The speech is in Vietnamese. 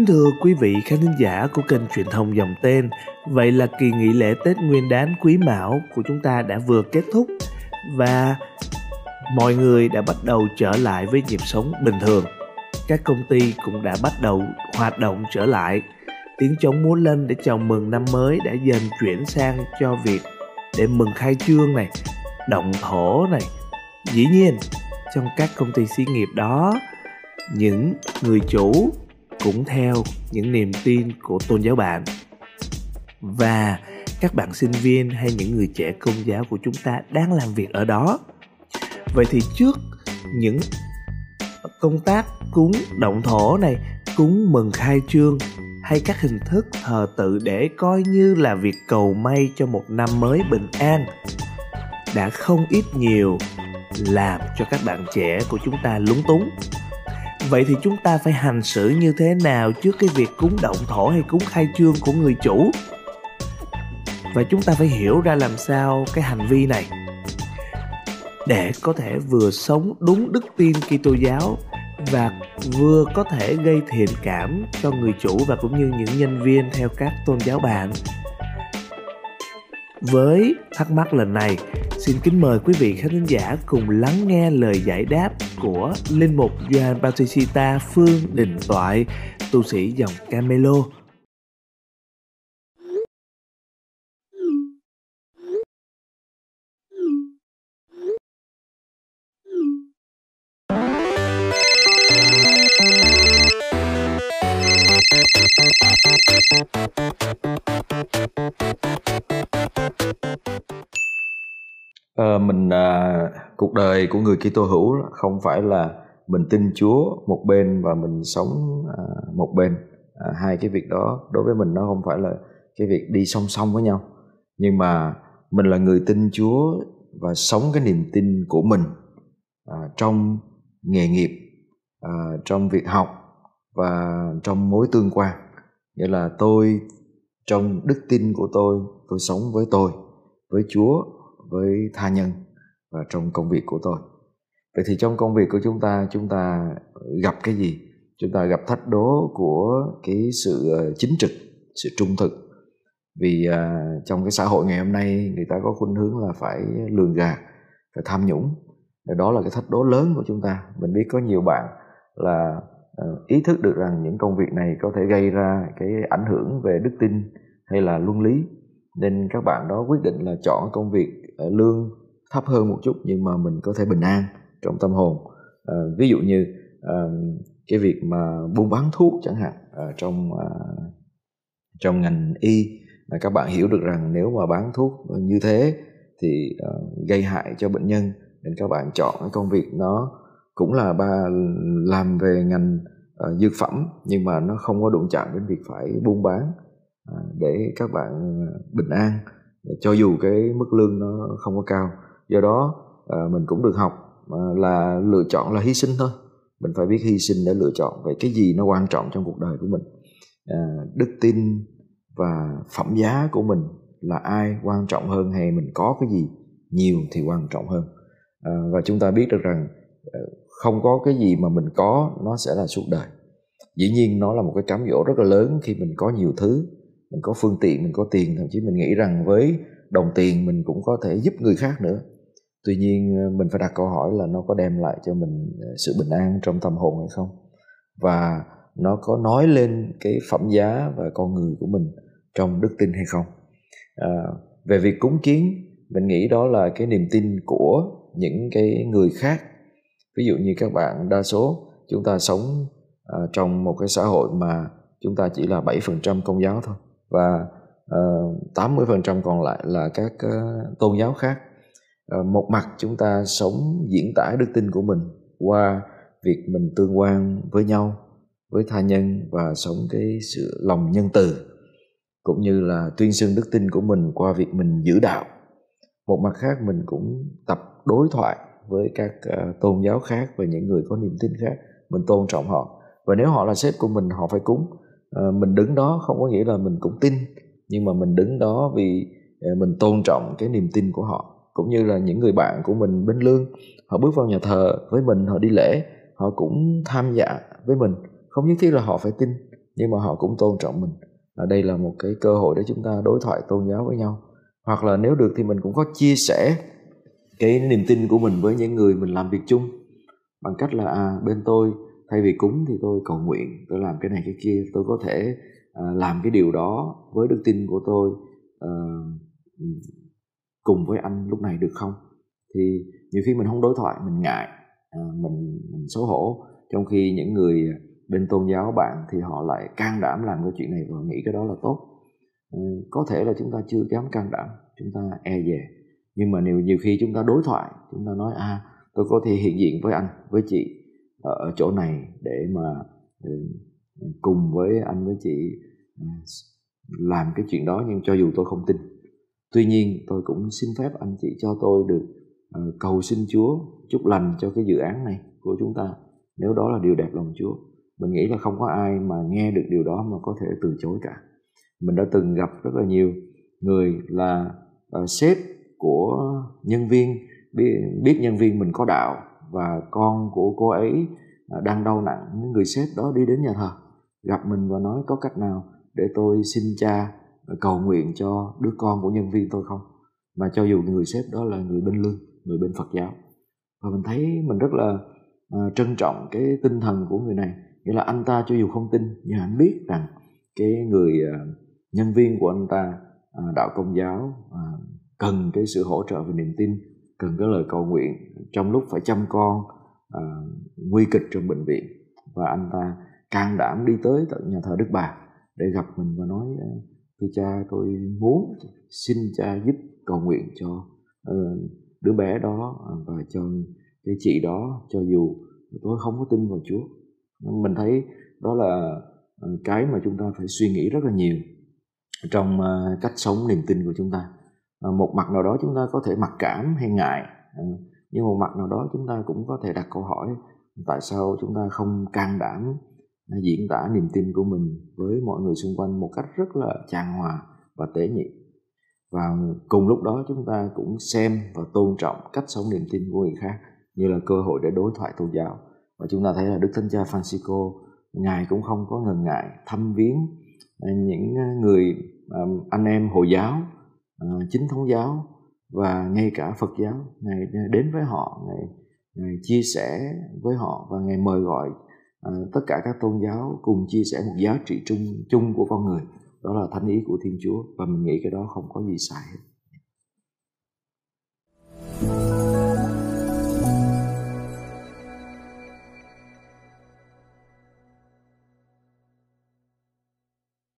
Kính thưa quý vị khán thính giả của kênh truyền thông dòng tên, vậy là kỳ nghỉ lễ Tết Nguyên đán Quý Mão của chúng ta đã vừa kết thúc và mọi người đã bắt đầu trở lại với nhịp sống bình thường. Các công ty cũng đã bắt đầu hoạt động trở lại. Tiếng trống múa lên để chào mừng năm mới đã dần chuyển sang cho việc để mừng khai trương này, động thổ này. Dĩ nhiên, trong các công ty xí nghiệp đó, những người chủ cũng theo những niềm tin của tôn giáo bạn. Và các bạn sinh viên hay những người trẻ công giáo của chúng ta đang làm việc ở đó. Vậy thì trước những công tác cúng động thổ này, cúng mừng khai trương hay các hình thức thờ tự để coi như là việc cầu may cho một năm mới bình an, đã không ít nhiều làm cho các bạn trẻ của chúng ta lúng túng vậy thì chúng ta phải hành xử như thế nào trước cái việc cúng động thổ hay cúng khai trương của người chủ và chúng ta phải hiểu ra làm sao cái hành vi này để có thể vừa sống đúng đức tin Kitô giáo và vừa có thể gây thiện cảm cho người chủ và cũng như những nhân viên theo các tôn giáo bạn. Với thắc mắc lần này, xin kính mời quý vị khán giả cùng lắng nghe lời giải đáp của Linh Mục Joan Bautista Phương Đình Toại, tu sĩ dòng Camelo. Mình à, cuộc đời của người Kitô hữu không phải là mình tin Chúa một bên và mình sống à, một bên. À, hai cái việc đó đối với mình nó không phải là cái việc đi song song với nhau. Nhưng mà mình là người tin Chúa và sống cái niềm tin của mình à, trong nghề nghiệp à, trong việc học và trong mối tương quan. Nghĩa là tôi trong đức tin của tôi tôi sống với tôi với Chúa với tha nhân và trong công việc của tôi. Vậy thì trong công việc của chúng ta chúng ta gặp cái gì? Chúng ta gặp thách đố của cái sự ờ, chính trực sự trung thực. Vì à, trong cái xã hội ngày hôm nay người ta có khuynh hướng là phải lường gạt phải tham nhũng. Và đó là cái thách đố lớn của chúng ta. Mình biết có nhiều bạn là uh, ý thức được rằng những công việc này có thể gây ra cái ảnh hưởng về đức tin hay là luân lý. Nên các bạn đó quyết định là chọn công việc Ờ, lương thấp hơn một chút nhưng mà mình có thể bình an trong tâm hồn. À, ví dụ như à, cái việc mà buôn bán thuốc chẳng hạn à, trong à, trong ngành y là các bạn hiểu được rằng nếu mà bán thuốc như thế thì à, gây hại cho bệnh nhân nên các bạn chọn cái công việc nó cũng là ba làm về ngành à, dược phẩm nhưng mà nó không có đụng chạm đến việc phải buôn bán à, để các bạn bình an cho dù cái mức lương nó không có cao. Do đó à, mình cũng được học à, là lựa chọn là hy sinh thôi. Mình phải biết hy sinh để lựa chọn về cái gì nó quan trọng trong cuộc đời của mình. À, đức tin và phẩm giá của mình là ai quan trọng hơn hay mình có cái gì nhiều thì quan trọng hơn. À, và chúng ta biết được rằng à, không có cái gì mà mình có nó sẽ là suốt đời. Dĩ nhiên nó là một cái cám dỗ rất là lớn khi mình có nhiều thứ mình có phương tiện mình có tiền thậm chí mình nghĩ rằng với đồng tiền mình cũng có thể giúp người khác nữa. Tuy nhiên ờ, mình phải đặt câu hỏi là nó có đem lại cho mình ờ, sự bình an trong tâm hồn hay không? Và nó có nói lên cái phẩm giá và con người của mình trong đức tin hay không? À, về việc cúng kiến mình nghĩ đó là cái niềm tin của những cái người khác. Ví dụ như các bạn đa số chúng ta sống à, trong một cái xã hội mà chúng ta chỉ là 7% công giáo thôi và ờ, uh, 80% còn lại là các uh, tôn giáo khác. Uh, một mặt chúng ta sống diễn tả đức tin của mình qua việc mình tương quan với nhau với tha nhân và sống cái sự lòng nhân từ cũng như là tuyên xưng đức tin của mình qua việc mình giữ đạo. Một mặt khác mình cũng tập đối thoại với các uh, tôn giáo khác và những người có niềm tin khác mình tôn trọng họ. Và nếu họ là sếp của mình họ phải cúng. Ờ, mình đứng đó không có nghĩa là mình cũng tin nhưng mà mình đứng đó vì ờ, mình tôn trọng cái niềm tin của họ. Cũng như là những người bạn của mình bên lương họ bước vào nhà thờ với mình họ đi lễ họ cũng tham gia với mình. Không nhất thiết là họ phải tin nhưng mà họ cũng tôn trọng mình. À, đây là một cái cơ hội để chúng ta đối thoại tôn giáo với nhau. Hoặc là nếu được thì mình cũng có chia sẻ cái niềm tin của mình với những người mình làm việc chung bằng cách là à bên tôi thay vì cúng thì tôi cầu nguyện tôi làm cái này cái kia tôi có thể uh, làm cái điều đó với đức tin của tôi uh, cùng với anh lúc này được không? Thì nhiều khi mình không đối thoại mình ngại uh, mình mình xấu hổ. Trong khi những người bên tôn giáo bạn thì họ lại can đảm làm cái chuyện này và nghĩ cái đó là tốt. Ừ, có thể là chúng ta chưa dám can đảm chúng ta e dè. Nhưng mà nếu nhiều khi chúng ta đối thoại chúng ta nói à tôi có thể hiện diện với anh với chị ở chỗ này để mà ừ, cùng với anh với chị ừ, làm cái chuyện đó nhưng cho dù tôi không tin. Tuy nhiên tôi cũng xin phép anh chị cho tôi được ờ, cầu xin chúa chúc lành cho cái dự án này của chúng ta. Nếu đó là điều đẹp lòng chúa mình nghĩ là không có ai mà nghe được điều đó mà có thể từ chối cả. Mình đã từng gặp rất là nhiều người là uh, sếp của nhân viên biết, biết nhân viên mình có đạo và con của cô ấy à, đang đau nặng người sếp đó đi đến nhà thờ gặp mình và nói có cách nào để tôi xin cha cầu nguyện cho đứa con của nhân viên tôi không? Mà cho dù người sếp đó là người bên lương người bên phật giáo. Và mình thấy mình rất là uh, trân trọng cái tinh thần của người này. Nghĩa là anh ta cho dù không tin nhưng anh biết rằng cái người uh, nhân viên của anh ta uh, đạo công giáo uh, cần cái sự hỗ trợ về niềm tin cần cái lời cầu nguyện trong lúc phải chăm con uh, nguy kịch trong bệnh viện. Và anh ta can đảm đi tới tận nhà thờ đức bà để gặp mình và nói ờ, thưa cha tôi muốn xin cha giúp cầu nguyện cho uh, đứa bé đó và cho cái chị đó cho dù tôi không có tin vào Chúa. Mình thấy đó là ờ, cái mà chúng ta phải suy nghĩ rất là nhiều trong cách sống niềm tin của chúng ta. Ờ, một mặt nào đó chúng ta có thể mặc cảm hay ngại. Ờ, nhưng một mặt nào đó chúng ta cũng có thể đặt câu hỏi tại sao chúng ta không can đảm diễn tả niềm tin của mình với mọi người xung quanh một cách rất là tràn hòa và tế nhị. Và cùng lúc đó chúng ta cũng xem và tôn trọng cách sống niềm tin của người khác như là cơ hội để đối thoại tôn giáo. Và chúng ta thấy là đức thánh cha Francisco, ngài cũng không có ngần ngại thăm viếng ờ, những người anh em hồi giáo Ờ, chính thống giáo và ngay cả Phật giáo ngài đến với họ ngài, ngài chia sẻ với họ và ngài mời gọi uh, tất cả các tôn giáo cùng chia sẻ một giá trị chung chung của con người đó là thánh ý của Thiên Chúa và mình nghĩ cái đó không có gì sai hết.